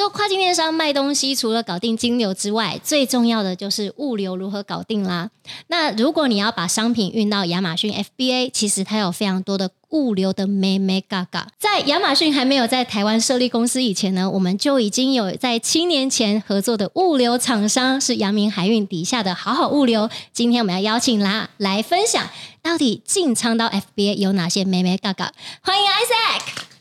做跨境电商卖东西，除了搞定金流之外，最重要的就是物流如何搞定啦。那如果你要把商品运到亚马逊 FBA，其实它有非常多的物流的眉眉角角。在亚马逊还没有在台湾设立公司以前呢，我们就已经有在七年前合作的物流厂商是阳明海运底下的好好物流。今天我们要邀请啦来分享，到底进仓到 FBA 有哪些眉眉角角？欢迎 Isaac。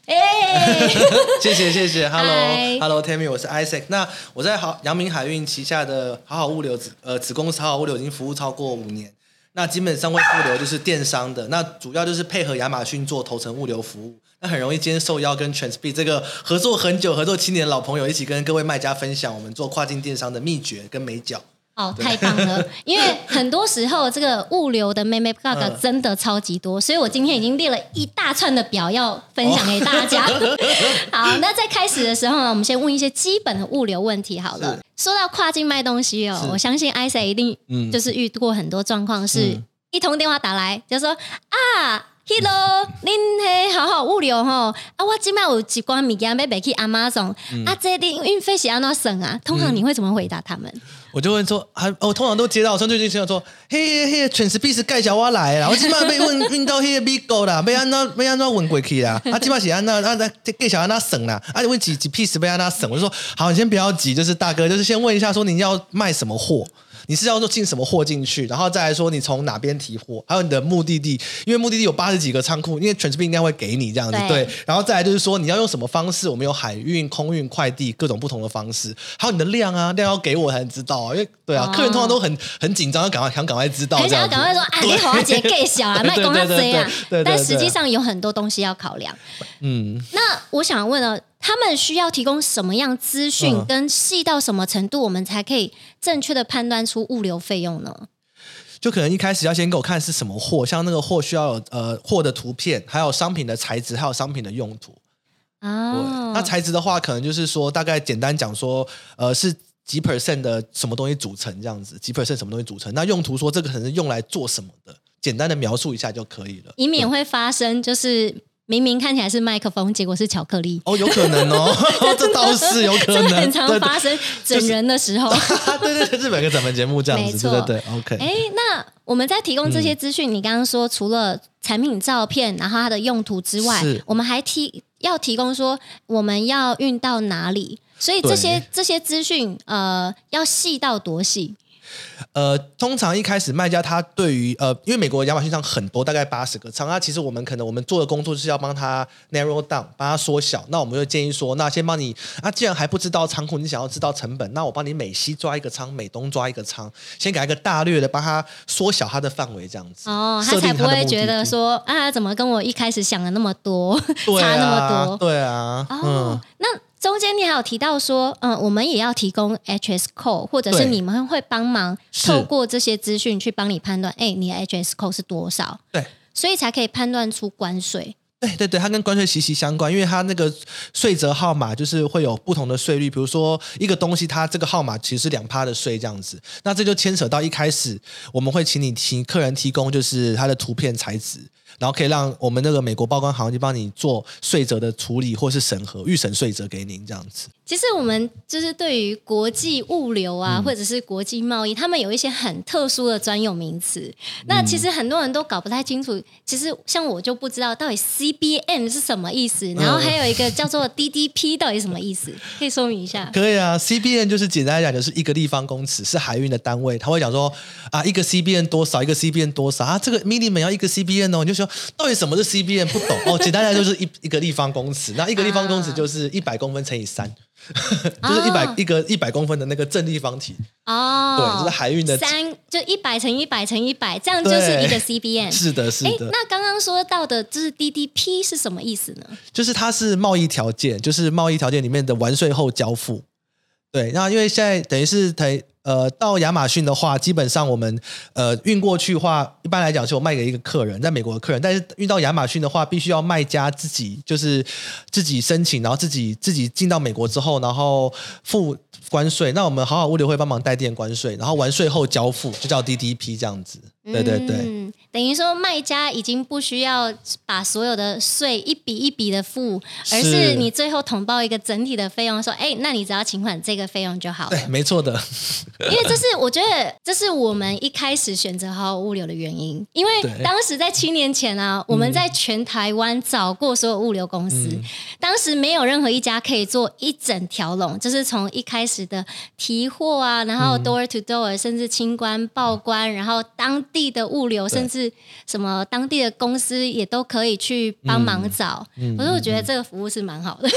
哎，谢谢谢谢，Hello Hello Tammy，我是 Isaac。那我在好阳明海运旗下的好好物流子呃子公司好好物流已经服务超过五年。那基本上会物流就是电商的，那主要就是配合亚马逊做头程物流服务。那很容易今天受邀跟 Transpeed 这个合作很久、合作七年的老朋友一起跟各位卖家分享我们做跨境电商的秘诀跟美角。哦，太棒了！因为很多时候这个物流的眉眉角角真的超级多，所以我今天已经列了一大串的表要分享给大家。哦、好，那在开始的时候呢，我们先问一些基本的物流问题好了。说到跨境卖东西哦，我相信 Isaac 一定就是遇过很多状况，是一通电话打来就说啊。Hello，您嘿好好物流吼啊！我今麦有几罐物件要卖去 Amazon，嗯、啊，这点运费是安怎省啊？通常你会怎么回答他们？我就问说，还我通常都接到，我从最近听到说，嘿嘿嘿，全是 B 十盖小我来了，我起码被问运到迄个美国啦，被安怎被安怎运过去啦？啊，今麦是安那啊那盖小安那省啦？啊，问几几 piece 被安那省？我就说，好，你先不要急，就是大哥，就是先问一下，说你要卖什么货？你是要说进什么货进去，然后再来说你从哪边提货，还有你的目的地，因为目的地有八十几个仓库，因为 Transpeed 应该会给你这样子，对，对。然后再来就是说你要用什么方式，我们有海运、空运、快递各种不同的方式，还有你的量啊，量要给我才能知道啊，因为对啊，哦、客人通常都很很紧张，要赶快想赶快知道，很想要赶快说，啊，你好啊，姐给小啊，卖公他这样，但实际上有很多东西要考量。嗯，那我想问了。他们需要提供什么样资讯，跟细到什么程度，我们才可以正确的判断出物流费用呢？就可能一开始要先给我看是什么货，像那个货需要有呃货的图片，还有商品的材质，还有商品的用途。哦，那材质的话，可能就是说大概简单讲说，呃，是几 percent 的什么东西组成这样子，几 percent 什么东西组成。那用途说这个可能是用来做什么的，简单的描述一下就可以了，以免会发生就是。明明看起来是麦克风，结果是巧克力。哦，有可能哦，这倒是有可能，很常发生整人的时候。对 对对，日本个咱们节目这样子，对对对，OK。哎，那我们在提供这些资讯，嗯、你刚刚说除了产品照片，然后它的用途之外，我们还提要提供说我们要运到哪里，所以这些这些资讯呃要细到多细？呃，通常一开始卖家他对于呃，因为美国亚马逊上很多，大概八十个仓，那其实我们可能我们做的工作就是要帮他 narrow down，帮他缩小。那我们就建议说，那先帮你啊，既然还不知道仓库，你想要知道成本，那我帮你美西抓一个仓，美东抓一个仓，先给他一个大略的，帮他缩小他的范围，这样子。哦，他才不会觉得说啊，怎么跟我一开始想的那么多，差那么多？对啊，哦，嗯、那。中间你还有提到说，嗯，我们也要提供 HS code，或者是你们会帮忙透过这些资讯去帮你判断，哎，你的 HS code 是多少？对，所以才可以判断出关税。对对对，它跟关税息息相关，因为它那个税则号码就是会有不同的税率，比如说一个东西它这个号码其实是两趴的税这样子，那这就牵扯到一开始我们会请你请客人提供就是它的图片材质。然后可以让我们那个美国报关行去帮你做税则的处理，或是审核预审税则给您这样子。其实我们就是对于国际物流啊，嗯、或者是国际贸易，他们有一些很特殊的专有名词。那其实很多人都搞不太清楚。其实像我就不知道到底 CBM 是什么意思，然后还有一个叫做 DDP 到底什么意思，可以说明一下？可以啊，CBM 就是简单来讲就是一个立方公尺，是海运的单位。他会讲说啊，一个 CBM 多少，一个 CBM 多少啊，这个 minimum 要一个 CBM 哦，你就说。到底什么是 CBM？不懂 哦，简单来说就是一一个立方公尺，那一个立方公尺就是一百公分乘以三，啊，就是一百一个一百公分的那个正立方体哦，对，就是海运的三，就一百乘一百乘一百，这样就是一个 CBN。是的，是的。那刚刚说到的就是 DDP 是什么意思呢？就是它是贸易条件，就是贸易条件里面的完税后交付。对，那因为现在等于是台。呃，到亚马逊的话，基本上我们呃运过去的话，一般来讲是我卖给一个客人，在美国的客人。但是运到亚马逊的话，必须要卖家自己就是自己申请，然后自己自己进到美国之后，然后付关税。那我们好好物流会帮忙代垫关税，然后完税后交付，就叫 DDP 这样子。对对对。等于说卖家已经不需要把所有的税一笔一笔的付，而是。你最后统报一个整体的费用，说，哎，那你只要请款这个费用就好了。对，没错的。因为这是我觉得这是我们一开始选择好好物流的原因，因为当时在七年前啊，我们在全台湾找过所有物流公司，嗯、当时没有任何一家可以做一整条龙，就是从一开始的提货啊，然后 door to door，甚至清关报关，然后当地的物流，甚至什么当地的公司也都可以去帮忙找。嗯、我就觉得这个服务是蛮好的。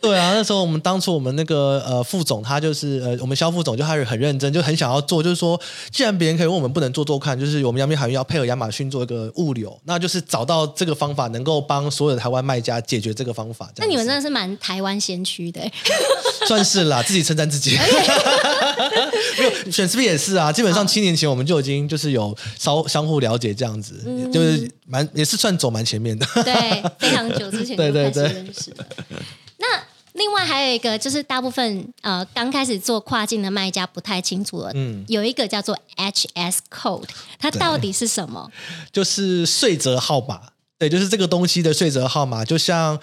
对啊，那时候我们当初我们那个呃副总，他就是呃我们肖副总，就他是很认真，就很想要做，就是说，既然别人可以，我们不能做做看，就是我们阳明海运要配合亚马逊做一个物流，那就是找到这个方法，能够帮所有的台湾卖家解决这个方法。那你们真的是蛮台湾先驱的，算是啦，自己称赞自己。没有选是不是也是啊？基本上七年前我们就已经就是有稍相互了解这样子，嗯、就是蛮也是算走蛮前面的。对，非常久之前就开始认识了。那另外还有一个就是大部分呃刚开始做跨境的卖家不太清楚了，嗯，有一个叫做 HS code，它到底是什么？就是税则号码，对，就是这个东西的税则号码，就像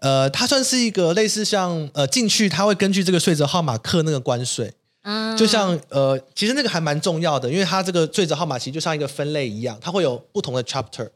呃，它算是一个类似像呃进去，它会根据这个税则号码刻那个关税，嗯，就像呃，其实那个还蛮重要的，因为它这个税则号码其实就像一个分类一样，它会有不同的 chapter。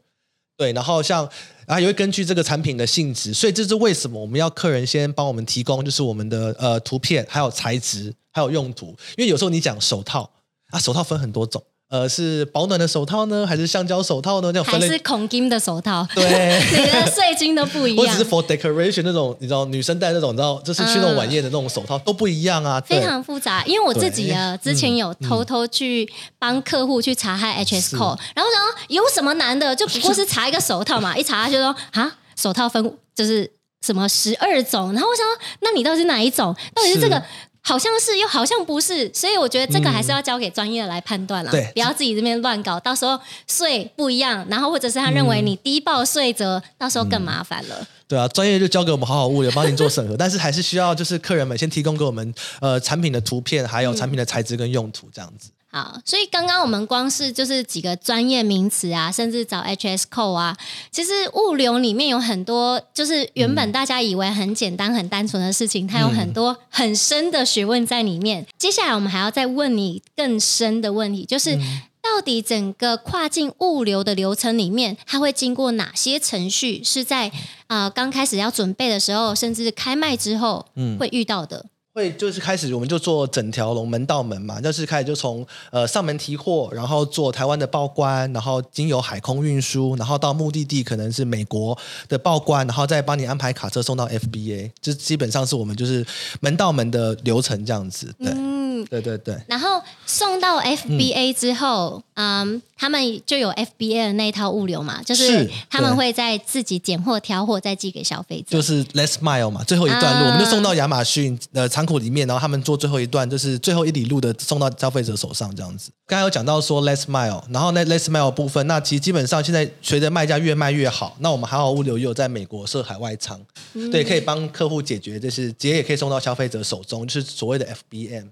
对，然后像，啊也会根据这个产品的性质，所以这是为什么我们要客人先帮我们提供，就是我们的呃图片，还有材质，还有用途，因为有时候你讲手套啊，手套分很多种。呃，是保暖的手套呢，还是橡胶手套呢？这样分类，还是孔金的手套？对，你的税金都不一样。或者是 for decoration 那种，你知道女生戴那种，你知道，就是去那种晚宴的那种手套、嗯、都不一样啊。非常复杂，因为我自己啊，之前有偷偷去帮客户去查看 HS code，然后说有什么难的，就不过是查一个手套嘛，一查就说啊，手套分就是什么十二种，然后我想说，那你到底是哪一种？到底是这个？好像是，又好像不是，所以我觉得这个还是要交给专业的来判断了，嗯、不要自己这边乱搞，到时候税不一样，然后或者是他认为你低报税则，嗯、到时候更麻烦了。对啊，专业就交给我们好好物流，帮您做审核，但是还是需要就是客人们先提供给我们呃产品的图片，还有产品的材质跟用途这样子。好，所以刚刚我们光是就是几个专业名词啊，甚至找 HS code 啊，其实物流里面有很多，就是原本大家以为很简单、很单纯的事情，它有很多很深的学问在里面。接下来我们还要再问你更深的问题，就是到底整个跨境物流的流程里面，它会经过哪些程序？是在啊刚开始要准备的时候，甚至开卖之后，嗯会遇到的。会就是开始，我们就做整条龙门道门嘛，就是开始就从呃上门提货，然后做台湾的报关，然后经由海空运输，然后到目的地可能是美国的报关，然后再帮你安排卡车送到 FBA，就基本上是我们就是门到门的流程这样子。对，嗯，对对对。然后送到 FBA 之后，嗯。嗯他们就有 FBA 的那一套物流嘛，就是他们会在自己拣货挑货，再寄给消费者，就是 less mile 嘛，最后一段路，啊、我们就送到亚马逊的仓库里面，然后他们做最后一段，就是最后一里路的送到消费者手上这样子。刚才有讲到说 less mile，然后那 less mile 部分，那其实基本上现在随着卖家越卖越好，那我们还好物流也有在美国设海外仓，嗯、对，可以帮客户解决，就是直接也可以送到消费者手中，就是所谓的 FBM。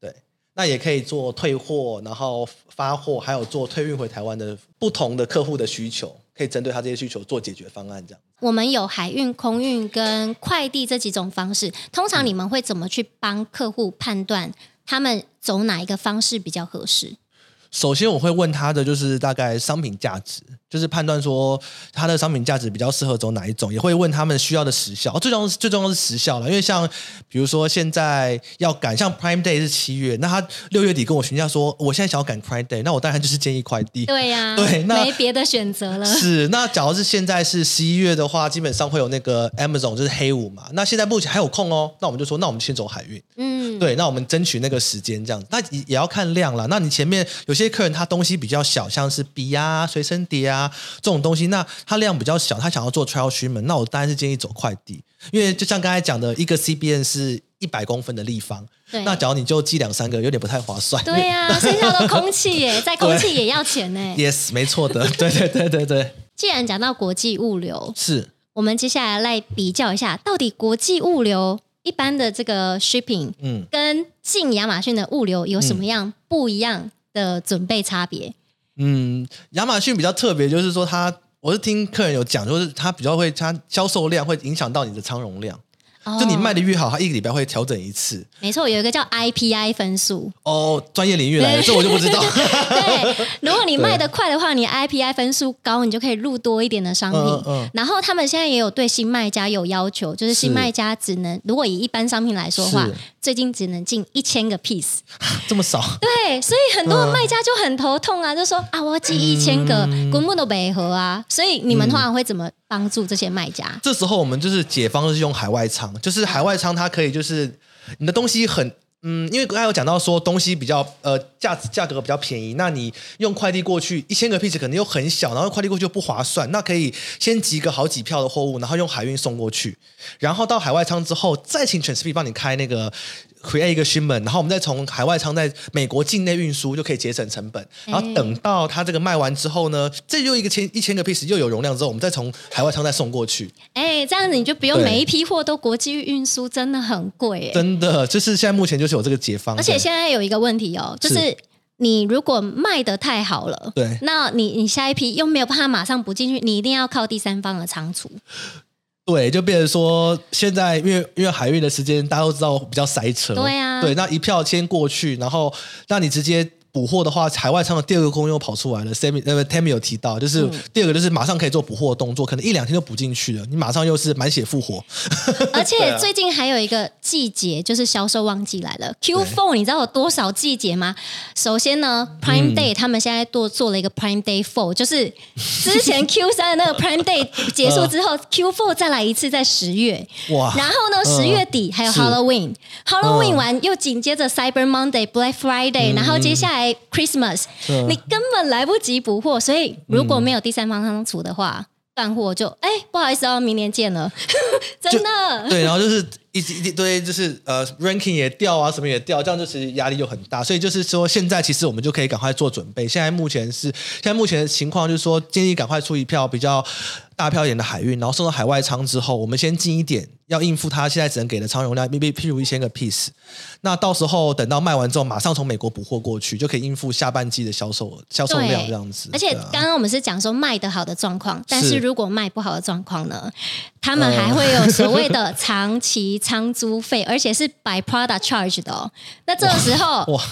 对那也可以做退货，然后发货，还有做退运回台湾的不同的客户的需求，可以针对他这些需求做解决方案。这样，我们有海运、空运跟快递这几种方式。通常你们会怎么去帮客户判断他们走哪一个方式比较合适？首先，我会问他的就是大概商品价值。就是判断说他的商品价值比较适合走哪一种，也会问他们需要的时效。哦最重要最重要是时效了，因为像比如说现在要赶，像 Prime Day 是七月，那他六月底跟我询价说，我现在想要赶 Prime Day，那我当然就是建议快递。对呀、啊，对，那没别的选择了。是，那假如是现在是十一月的话，基本上会有那个 Amazon 就是黑五嘛。那现在目前还有空哦，那我们就说，那我们先走海运。嗯，对，那我们争取那个时间这样子。那也也要看量了。那你前面有些客人他东西比较小，像是笔啊、随身碟啊。这种东西，那他量比较小，他想要做 trial shipment，那我当然是建议走快递，因为就像刚才讲的，一个 CBN 是一百公分的立方，对那假如你就寄两三个，有点不太划算。对呀、啊，剩下的空气耶，在空气也要钱呢。Yes，没错的，对对对对对。既然讲到国际物流，是我们接下来来比较一下，到底国际物流一般的这个 shipping，嗯，跟进亚马逊的物流有什么样不一样的准备差别？嗯，亚马逊比较特别，就是说它，我是听客人有讲，就是它比较会，它销售量会影响到你的仓容量。就你卖的越好，它一个礼拜会调整一次。没错，有一个叫 IPI 分数。哦，专业领域来的，这我就不知道。对，如果你卖的快的话，你 IPI 分数高，你就可以入多一点的商品。嗯嗯。然后他们现在也有对新卖家有要求，就是新卖家只能，如果以一般商品来说的话，最近只能进一千个 piece。这么少？对，所以很多卖家就很头痛啊，就说啊，我要寄一千个，根本都没合啊。所以你们通常会怎么？帮助这些卖家。这时候我们就是解方是用海外仓，就是海外仓它可以就是你的东西很嗯，因为刚才有讲到说东西比较呃价价格比较便宜，那你用快递过去一千个 piece 可能又很小，然后快递过去又不划算，那可以先集个好几票的货物，然后用海运送过去，然后到海外仓之后再请 Transp 帮你开那个。Create 一个 shipment，然后我们再从海外仓在美国境内运输，就可以节省成本。然后等到它这个卖完之后呢，这又一个千一千个 piece 又有容量之后，我们再从海外仓再送过去。哎，这样子你就不用每一批货都国际运输，真的很贵。哎，真的，就是现在目前就是有这个解方。而且现在有一个问题哦，就是你如果卖的太好了，对，那你你下一批又没有办法马上补进去，你一定要靠第三方的仓储。对，就变成说，现在因为因为海运的时间，大家都知道比较塞车。对啊，对，那一票先过去，然后那你直接。补货的话，海外仓的第二个功用又跑出来了。Sammy 呃，Tammy 有提到，就是第二个就是马上可以做补货的动作，可能一两天就补进去了，你马上又是满血复活。而且最近还有一个季节，就是销售旺季来了。Q4 你知道有多少季节吗？首先呢，Prime Day、嗯、他们现在做做了一个 Prime Day Four，就是之前 Q3 的那个 Prime Day 结束之后、呃、，Q4 再来一次在十月。哇！然后呢，十月底还有 Halloween，Halloween、呃、完又紧接着 Cyber Monday、Black Friday，、嗯、然后接下来。Christmas，、嗯、你根本来不及补货，所以如果没有第三方仓储的话，断货、嗯、就哎，不好意思哦，明年见了，真的。对，然后就是一一一堆，就是呃，ranking 也掉啊，什么也掉，这样就其实压力就很大。所以就是说，现在其实我们就可以赶快做准备。现在目前是现在目前的情况，就是说建议赶快出一票比较。大票一点的海运，然后送到海外仓之后，我们先进一点，要应付他现在只能给的仓容量，maybe 譬如一千个 piece。那到时候等到卖完之后，马上从美国补货过去，就可以应付下半季的销售销售量这样子。而且刚刚我们是讲说卖得好的状况，但是如果卖不好的状况呢，他们还会有所谓的长期仓租费，而且是 by product charge 的哦。那这个时候，哇，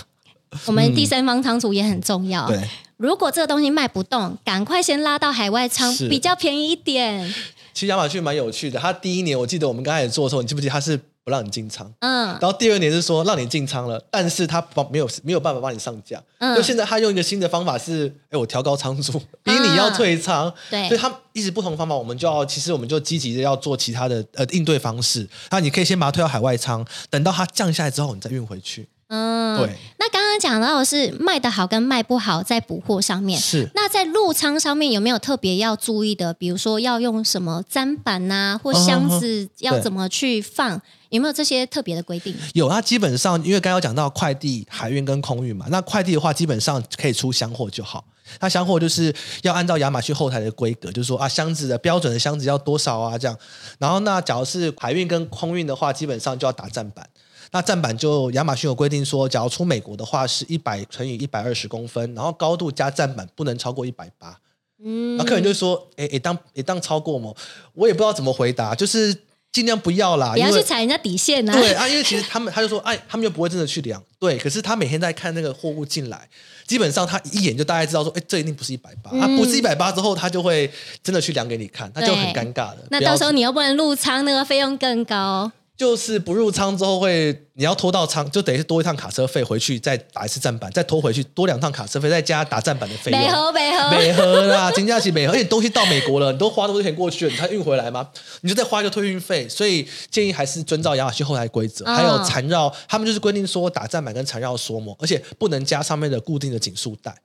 我们第三方仓储也很重要。对。如果这个东西卖不动，赶快先拉到海外仓，比较便宜一点。其实亚马逊蛮有趣的，他第一年我记得我们刚开始做的时候，你记不记得他是不让你进仓？嗯。然后第二年是说让你进仓了，但是他帮没有没有办法帮你上架。嗯。就现在他用一个新的方法是，哎，我调高仓租，逼你要退仓。啊、对。所以他一直不同方法，我们就要其实我们就积极的要做其他的呃应对方式。那你可以先把它推到海外仓，等到它降下来之后，你再运回去。嗯，对。那刚刚讲到的是卖的好跟卖不好在补货上面，是。那在入仓上面有没有特别要注意的？比如说要用什么砧板呐，或箱子要怎么去放？哦、有没有这些特别的规定？有，它基本上因为刚刚讲到快递、海运跟空运嘛，那快递的话基本上可以出箱货就好。那箱货就是要按照亚马逊后台的规格，就是说啊，箱子的标准的箱子要多少啊这样。然后那假如是海运跟空运的话，基本上就要打栈板。那站板就亚马逊有规定说，假如出美国的话是一百乘以一百二十公分，然后高度加站板不能超过一百八。嗯，那客人就说，哎哎，当哎当超过吗？我也不知道怎么回答，就是尽量不要啦，不要去踩人家底线啊。对啊，因为其实他们他就说，哎，他们又不会真的去量，对，可是他每天在看那个货物进来，基本上他一眼就大概知道说，哎，这一定不是一百八，啊，不是一百八之后，他就会真的去量给你看，那就很尴尬了。那到时候你又不能入仓，那个费用更高。就是不入仓之后会，你要拖到仓，就等于是多一趟卡车费回去，再打一次站板，再拖回去多两趟卡车费，再加打站板的费用。美和美和美和啦，金价起美和，而且东西到美国了，你都花那么多钱过去了，你才运回来吗？你就再花一个退运费，所以建议还是遵照亚马逊后台规则，还有缠绕，他们就是规定说打站板跟缠绕缩膜，而且不能加上面的固定的紧束带。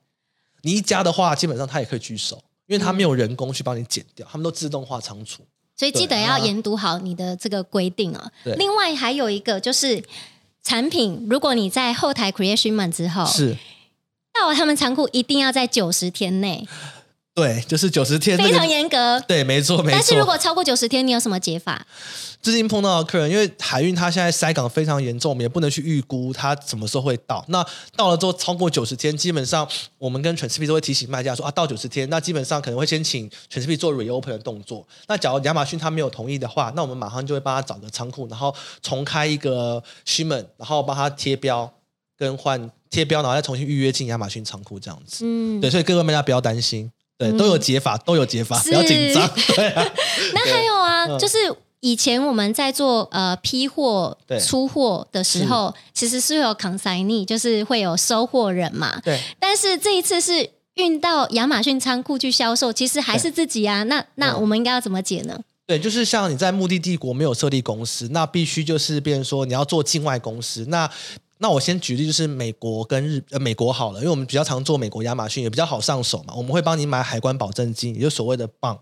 你一加的话，基本上它也可以拒收，因为它没有人工去帮你剪掉，他们都自动化仓储。所以记得要研读好你的这个规定啊。另外还有一个就是产品，如果你在后台 create shipment 之后，是到了他们仓库一定要在九十天内。对，就是九十天、那个，非常严格。对，没错，没错。但是如果超过九十天，你有什么解法？最近碰到的客人，因为海运它现在塞港非常严重，我们也不能去预估它什么时候会到。那到了之后超过九十天，基本上我们跟 Transpe 都会提醒卖家说啊，到九十天，那基本上可能会先请 Transpe 做 reopen 的动作。那假如亚马逊他没有同意的话，那我们马上就会帮他找个仓库，然后重开一个 shipment，然后帮他贴标跟换贴标，然后再重新预约进亚马逊仓库这样子。嗯，对，所以各位卖家不要担心，对，都有解法，都有解法，不要紧张。对啊，那还有啊，嗯、就是。以前我们在做呃批货出货的时候，其实是有 consignee，就是会有收货人嘛。对。但是这一次是运到亚马逊仓库去销售，其实还是自己啊。那那我们应该要怎么解呢？对，就是像你在目的地国没有设立公司，那必须就是变成说你要做境外公司。那那我先举例，就是美国跟日呃美国好了，因为我们比较常做美国亚马逊，也比较好上手嘛。我们会帮你买海关保证金，也就所谓的 bond。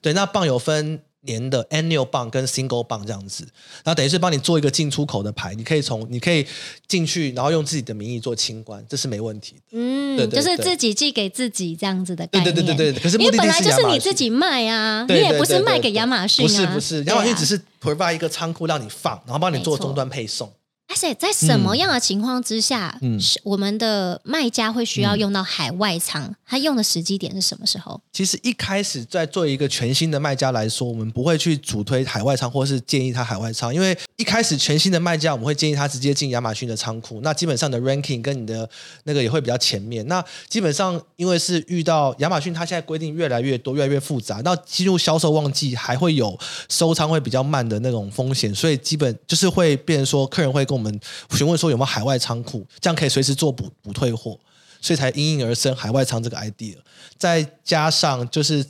对，那 bond 有分。年的 annual bond 跟 single bond 这样子，然后等于是帮你做一个进出口的牌，你可以从你可以进去，然后用自己的名义做清关，这是没问题的。嗯，对对对，就是自己寄给自己这样子的概念。对对对对，可是因为本来就是你自己卖啊，对对对对，你也不是卖给亚马逊啊。不是不是，亚马逊只是 provide 一个仓库让你放，然后帮你做终端配送。而且在什么样的情况之下，嗯，我们的卖家会需要用到海外仓？他用的时机点是什么时候？其实一开始在做一个全新的卖家来说，我们不会去主推海外仓，或是建议他海外仓，因为一开始全新的卖家，我们会建议他直接进亚马逊的仓库。那基本上的 ranking 跟你的那个也会比较前面。那基本上因为是遇到亚马逊，它现在规定越来越多，越来越复杂。那进入销售旺季还会有收仓会比较慢的那种风险，所以基本就是会变成说，客人会跟我们询问说有没有海外仓库，这样可以随时做补补退货。所以才应运而生海外仓这个 idea，再加上就是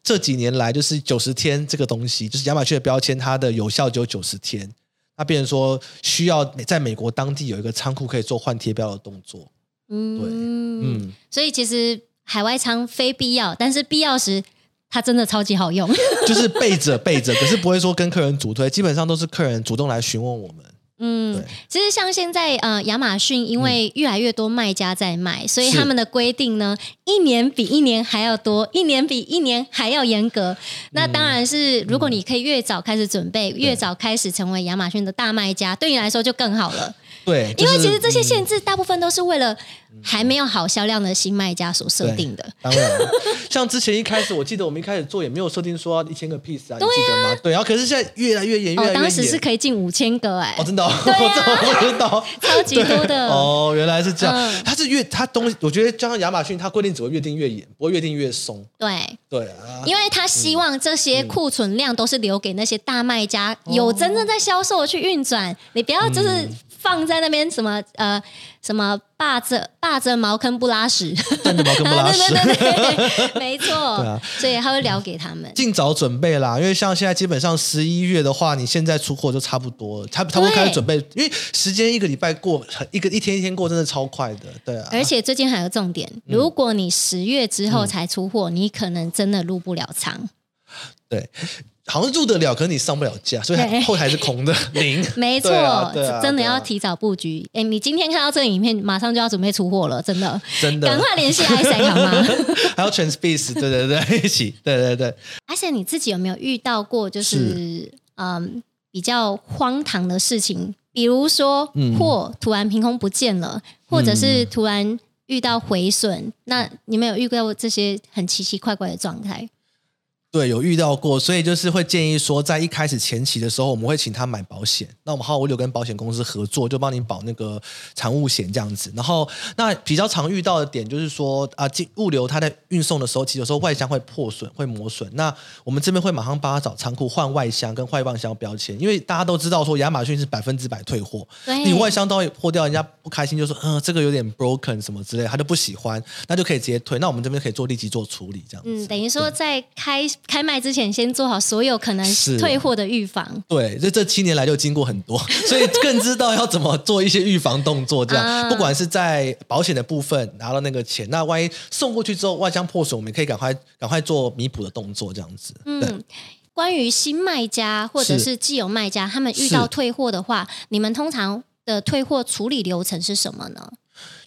这几年来就是九十天这个东西，就是亚马逊的标签，它的有效只有九十天，那变成说需要在美国当地有一个仓库可以做换贴标的动作。嗯，对，嗯，所以其实海外仓非必要，但是必要时它真的超级好用，就是备着备着，可是不会说跟客人主推，基本上都是客人主动来询问我们。嗯，其实像现在呃，亚马逊因为越来越多卖家在卖，嗯、所以他们的规定呢，一年比一年还要多，一年比一年还要严格。那当然是，如果你可以越早开始准备，嗯、越早开始成为亚马逊的大卖家，对你来说就更好了。对，就是、因为其实这些限制大部分都是为了还没有好销量的新卖家所设定的。当然，像之前一开始，我记得我们一开始做也没有设定说要一千个 piece 啊，你记得吗？对，然后可是现在越来越严，越来越严。当时是可以进五千个哎，哦，真的，我不知道，超级多的。哦，原来是这样。它是越它东西，我觉得加上亚马逊，它规定只会越定越严，不会越定越松。对对啊，因为他希望这些库存量都是留给那些大卖家，有真正在销售去运转，你不要就是。放在那边什么呃什么霸着霸着茅坑不拉屎，霸着茅坑不拉屎，对对对对，没错，对啊，所以他会聊给他们，尽早准备啦，因为像现在基本上十一月的话，你现在出货就差不多了，差差不多开始准备，因为时间一个礼拜过，一个一天一天过，真的超快的，对啊。而且最近还有重点，如果你十月之后才出货，嗯、你可能真的入不了仓，对。好像入得了，可是你上不了架，所以后台是空的 零。没错，真的要提早布局。哎，你今天看到这个影片，马上就要准备出货了，真的，真的，赶快联系 Isaac 好吗？还有 Transpeace，对对对，一起，对对对。Isaac，你自己有没有遇到过就是嗯比较荒唐的事情？比如说货突然凭空不见了，或者是突然遇到毁损，那你没有遇到过这些很奇奇怪怪的状态？对，有遇到过，所以就是会建议说，在一开始前期的时候，我们会请他买保险。那我们好物流跟保险公司合作，就帮你保那个产物险这样子。然后，那比较常遇到的点就是说，啊，进物流它在运送的时候，其实有时候外箱会破损、会磨损。那我们这边会马上帮他找仓库换外箱跟坏外箱标签，因为大家都知道说亚马逊是百分之百退货。你外箱都会破掉，人家不开心就说，嗯，这个有点 broken 什么之类，他就不喜欢，那就可以直接退。那我们这边可以做立即做处理这样子。嗯，等于说在开。开卖之前，先做好所有可能退货的预防。对，这这七年来就经过很多，所以更知道要怎么做一些预防动作。这样，啊、不管是在保险的部分拿到那个钱，那万一送过去之后外箱破损，我们可以赶快赶快做弥补的动作，这样子。对嗯，关于新卖家或者是既有卖家，他们遇到退货的话，你们通常的退货处理流程是什么呢？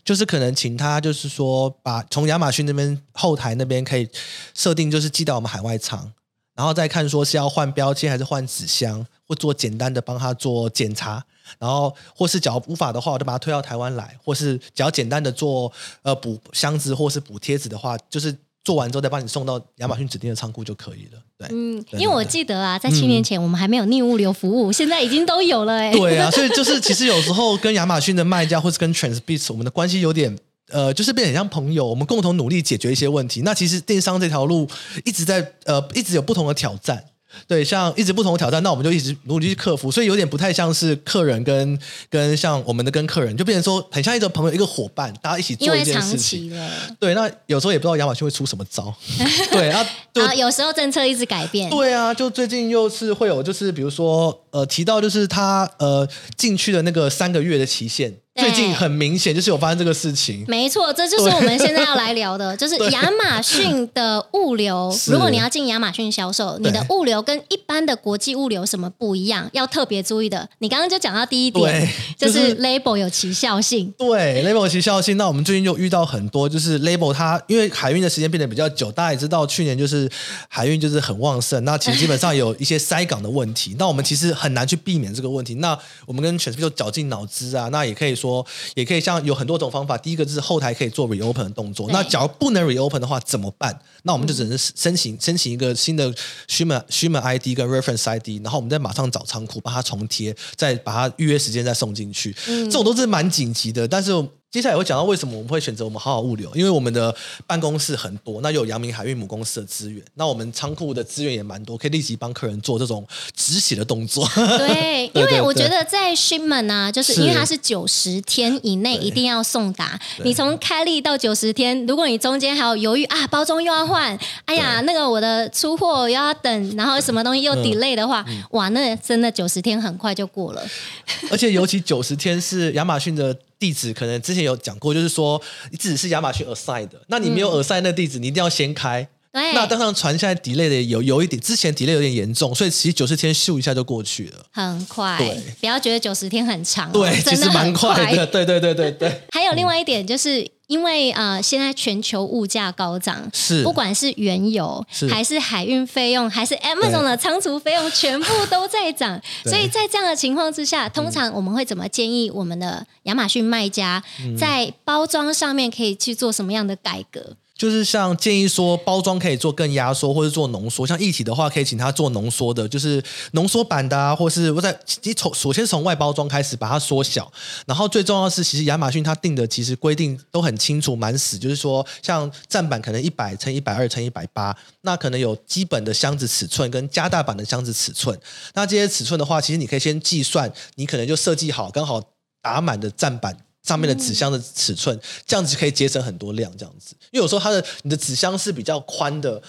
就是可能请他，就是说把从亚马逊那边后台那边可以设定，就是寄到我们海外仓，然后再看说是要换标签还是换纸箱，或做简单的帮他做检查，然后或是只要无法的话，我就把它推到台湾来，或是只要简单的做呃补箱子或是补贴纸的话，就是。做完之后再帮你送到亚马逊指定的仓库就可以了。对，嗯，因为我记得啊，在七年前我们还没有逆物流服务，嗯、现在已经都有了哎、欸。对啊，所以就是其实有时候跟亚马逊的卖家或是跟 Transbeats 我们的关系有点呃，就是变得很像朋友，我们共同努力解决一些问题。那其实电商这条路一直在呃，一直有不同的挑战。对，像一直不同的挑战，那我们就一直努力去克服，所以有点不太像是客人跟跟像我们的跟客人，就变成说很像一个朋友、一个伙伴，大家一起做一件事情。对，那有时候也不知道亚马逊会出什么招。对啊，啊，有时候政策一直改变。对啊，就最近又是会有，就是比如说呃，提到就是他呃进去的那个三个月的期限。最近很明显就是有发生这个事情，没错，这就是我们现在要来聊的，就是亚马逊的物流。如果你要进亚马逊销售，你的物流跟一般的国际物流什么不一样？要特别注意的。你刚刚就讲到第一点，就是 label 有奇效性。对，label 有时效性。那我们最近就遇到很多，就是 label 它因为海运的时间变得比较久，大家也知道，去年就是海运就是很旺盛，那其实基本上有一些塞港的问题。那我们其实很难去避免这个问题。那我们跟 Transbeats 绞尽脑汁啊，那也可以说。说也可以像有很多种方法，第一个就是后台可以做 reopen 的动作。那假如不能 reopen 的话怎么办？那我们就只能申请申请一个新的 shipment shipment ID 跟 reference ID，然后我们再马上找仓库把它重贴，再把它预约时间再送进去。嗯，这种都是蛮紧急的，但是。接下来会讲到为什么我们会选择我们好好物流，因为我们的办公室很多，那有阳明海运母公司的资源，那我们仓库的资源也蛮多，可以立即帮客人做这种止血的动作。对，因为我觉得在 shipment 啊，就是因为它是九十天以内一定要送达，你从开立到九十天，如果你中间还有犹豫啊，包装又要换，哎呀，那个我的出货又要等，然后什么东西又 delay 的话，嗯、哇，那真的九十天很快就过了。而且尤其九十天是亚马逊的。地址可能之前有讲过，就是说你只是亚马逊 assign 的，那你没有 assign 那地址，你一定要先开。对，那当然传现在 delay 的有有一点，之前 delay 有点严重，所以其实九十天咻一下就过去了，很快。对，不要觉得九十天很长，对，其实蛮快的。对对对对对。还有另外一点就是。因为呃，现在全球物价高涨，是不管是原油是还是海运费用，还是 Amazon 的仓储费用，全部都在涨。所以在这样的情况之下，通常我们会怎么建议我们的亚马逊卖家在包装上面可以去做什么样的改革？就是像建议说，包装可以做更压缩，或者做浓缩。像一体的话，可以请他做浓缩的，就是浓缩版的啊，或是我在你从首先从外包装开始把它缩小。然后最重要的是，其实亚马逊它定的其实规定都很清楚，蛮死。就是说，像站板可能一百乘一百二乘一百八，那可能有基本的箱子尺寸跟加大版的箱子尺寸。那这些尺寸的话，其实你可以先计算，你可能就设计好刚好打满的站板。上面的纸箱的尺寸，这样子可以节省很多量，这样子。因为有时候它的你的纸箱是比较宽的，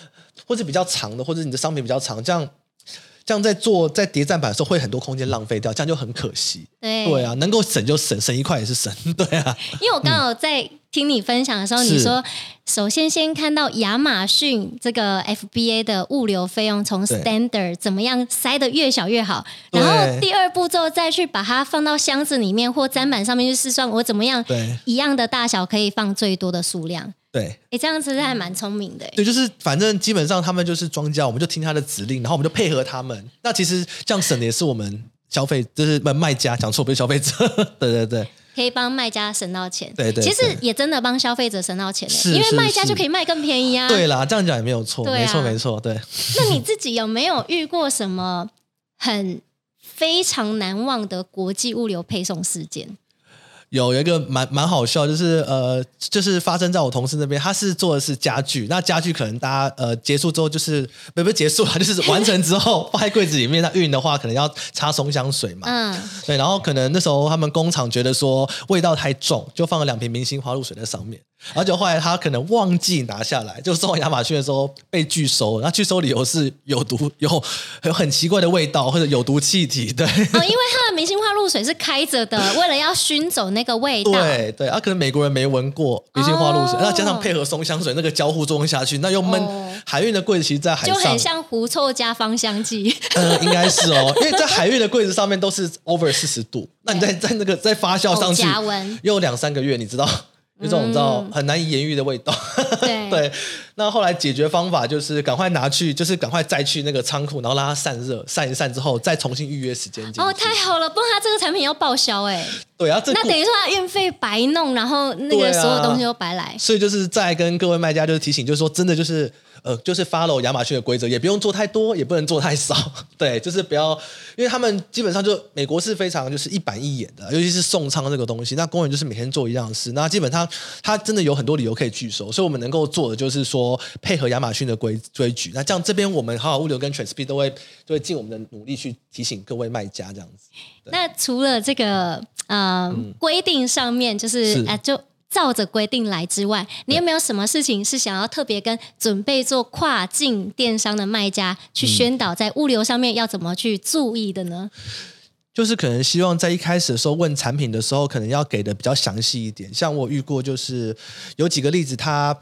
或者比较长的，或者你的商品比较长，这样这样在做在叠站板的时候会很多空间浪费掉，这样就很可惜。对对啊，能够省就省，省一块也是省。对啊，因为我刚好在。嗯听你分享的时候，你说首先先看到亚马逊这个 FBA 的物流费用从 standard 怎么样塞得越小越好，然后第二步骤再去把它放到箱子里面或砧板上面去试算，我怎么样一样的大小可以放最多的数量。对，哎，这样子还蛮聪明的。对，就是反正基本上他们就是庄家，我们就听他的指令，然后我们就配合他们。那其实这样省的也是我们消费，就是卖卖家讲错，不是消费者。对 对对。可以帮卖家省到钱，对对，其实也真的帮消费者省到钱，因为卖家就可以卖更便宜啊。对啦，这样讲也没有错，没错没错，对。那你自己有没有遇过什么很非常难忘的国际物流配送事件？有一个蛮蛮好笑，就是呃，就是发生在我同事那边，他是做的是家具，那家具可能大家呃结束之后就是不不结束了，就是完成之后放在柜子里面，那运的话可能要擦松香水嘛，嗯，对，然后可能那时候他们工厂觉得说味道太重，就放了两瓶明星花露水在上面。然后就后来他可能忘记拿下来，就送到亚马逊的时候被拒收，然后拒收理由是有毒，有有很奇怪的味道或者有毒气体，对。哦，因为它的明星花露水是开着的，为了要熏走那个味道。对对，啊，可能美国人没闻过明星花露水，那、哦、加上配合松香水那个交互作用下去，那又闷。哦、海运的柜子其实，在海上就很像狐臭加芳香剂。嗯，应该是哦，因为在海运的柜子上面都是 over 四十度，那你在在那个在发酵上去又两三个月，你知道？有种你知道很难以言喻的味道，对，对。那后来解决方法就是赶快拿去，就是赶快再去那个仓库，然后让它散热，散一散之后再重新预约时间。哦，太好了，不然它这个产品要报销哎。对啊，那等于说它运费白弄，然后那个所有东西都白来。啊、所以就是再跟各位卖家就是提醒，就是说真的就是。呃，就是 follow 亚马逊的规则，也不用做太多，也不能做太少，对，就是不要，因为他们基本上就美国是非常就是一板一眼的，尤其是送仓这个东西，那工人就是每天做一样的事，那基本上他真的有很多理由可以拒收，所以我们能够做的就是说配合亚马逊的规规矩，那这样这边我们好好物流跟 Transpeed 都会都会尽我们的努力去提醒各位卖家这样子。那除了这个呃、嗯、规定上面，就是啊就。照着规定来之外，你有没有什么事情是想要特别跟准备做跨境电商的卖家去宣导，在物流上面要怎么去注意的呢？就是可能希望在一开始的时候问产品的时候，可能要给的比较详细一点。像我遇过，就是有几个例子，它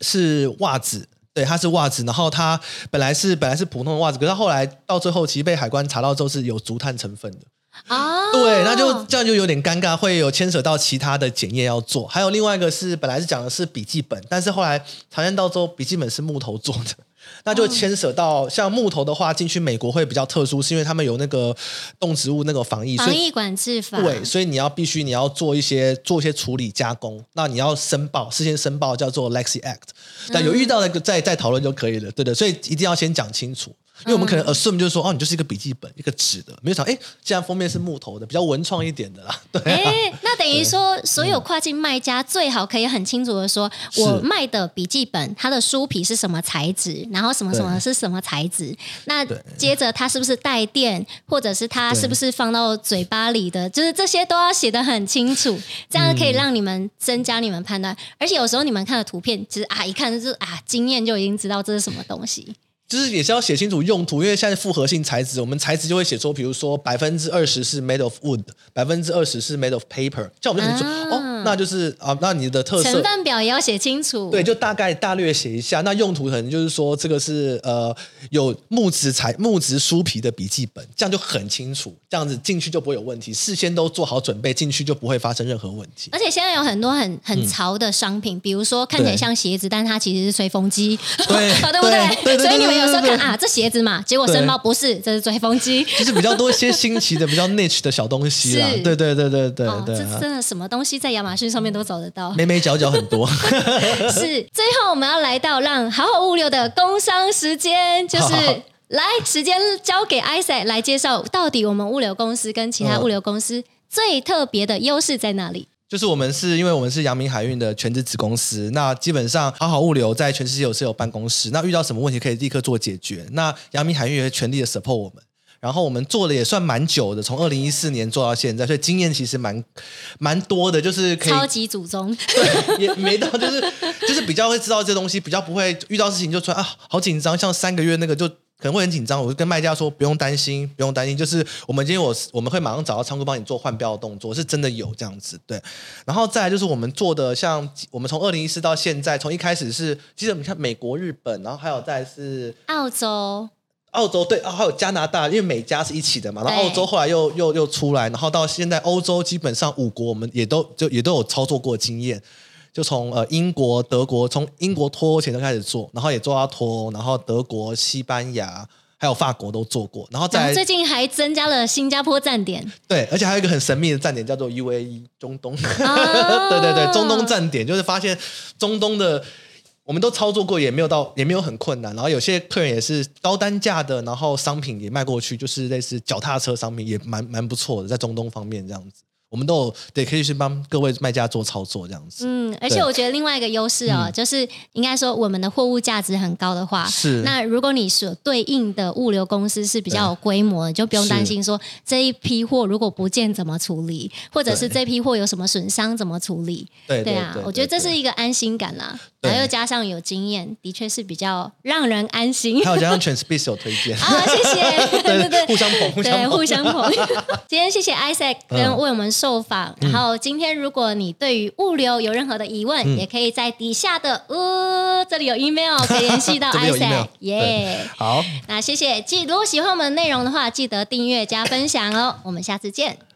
是袜子，对，它是袜子，然后它本来是本来是普通的袜子，可是它后来到最后其实被海关查到之后是有竹炭成分的。啊，对，那就这样就有点尴尬，会有牵扯到其他的检验要做。还有另外一个是，本来是讲的是笔记本，但是后来查验到之后，笔记本是木头做的，那就牵扯到像木头的话，进去美国会比较特殊，是因为他们有那个动植物那个防疫防疫管制法。对，所以你要必须你要做一些做一些处理加工，那你要申报，事先申报叫做 Lexi Act，但有遇到那个再再讨论就可以了，对的，所以一定要先讲清楚。因为我们可能 assume 就是说，哦，你就是一个笔记本，一个纸的，没有想，哎，既然封面是木头的，比较文创一点的啦。对、啊，哎，那等于说，所有跨境卖家最好可以很清楚的说，嗯、我卖的笔记本，它的书皮是什么材质，然后什么什么是什么材质，那接着它是不是带电，或者是它是不是放到嘴巴里的，就是这些都要写的很清楚，这样可以让你们增加你们判断。嗯、而且有时候你们看的图片，其实啊，一看就是啊，经验就已经知道这是什么东西。就是也是要写清楚用途，因为现在复合性材质，我们材质就会写说，比如说百分之二十是 made of wood，百分之二十是 made of paper，这样我们就很说、哦，那就是啊，那你的特色成分表也要写清楚，对，就大概大略写一下。那用途可能就是说，这个是呃有木质材木质书皮的笔记本，这样就很清楚，这样子进去就不会有问题，事先都做好准备，进去就不会发生任何问题。而且现在有很多很很潮的商品，嗯、比如说看起来像鞋子，但它其实是吹风机，对，对不对？对对所以你们。有时候看啊，这鞋子嘛，结果申报不是，这是吹风机，就是比较多一些新奇的、比较 niche 的小东西啦。对对对对对对，这真的什么东西在亚马逊上面都找得到，眉眉角角很多。是，最后我们要来到让好好物流的工商时间，就是好好来时间交给 Isaac 来介绍，到底我们物流公司跟其他物流公司最特别的优势在哪里？就是我们是因为我们是阳明海运的全资子公司，那基本上好好物流在全世界有是有办公室，那遇到什么问题可以立刻做解决。那阳明海运也会全力的 support 我们，然后我们做的也算蛮久的，从二零一四年做到现在，所以经验其实蛮蛮多的，就是可以超级祖宗，对，也没到，就是就是比较会知道这东西，比较不会遇到事情就说啊好紧张，像三个月那个就。可能会很紧张，我就跟卖家说不用担心，不用担心，就是我们今天我我们会马上找到仓库帮你做换标的动作，是真的有这样子，对。然后再来就是我们做的，像我们从二零一四到现在，从一开始是，其实我们看美国、日本，然后还有再来是澳洲，澳洲对，还有加拿大，因为美加是一起的嘛，然后澳洲后来又又又出来，然后到现在欧洲基本上五国我们也都就也都有操作过经验。就从呃英国、德国，从英国脱欧前就开始做，然后也做到脱欧，然后德国、西班牙还有法国都做过，然后在最近还增加了新加坡站点。对，而且还有一个很神秘的站点叫做 UAE 中东。哦、对对对，中东站点就是发现中东的我们都操作过，也没有到也没有很困难，然后有些客人也是高单价的，然后商品也卖过去，就是类似脚踏车商品也蛮蛮不错的，在中东方面这样子。我们都有得可以去帮各位卖家做操作这样子。嗯，而且我觉得另外一个优势哦，就是应该说我们的货物价值很高的话，是那如果你所对应的物流公司是比较有规模的，就不用担心说这一批货如果不见怎么处理，或者是这批货有什么损伤怎么处理。对对啊，我觉得这是一个安心感啦，然后又加上有经验，的确是比较让人安心。还有加上 Transpeace 有推荐，好，谢谢，对对对，互相捧，对，互相捧。今天谢谢 Isaac 跟为我们受访，然后今天如果你对于物流有任何的疑问，也可以在底下的呃这里有 email 可以联系到 Isaac，耶，好，那谢谢，记如果喜欢我们的内容的话，记得订阅加分享哦，我们下次见。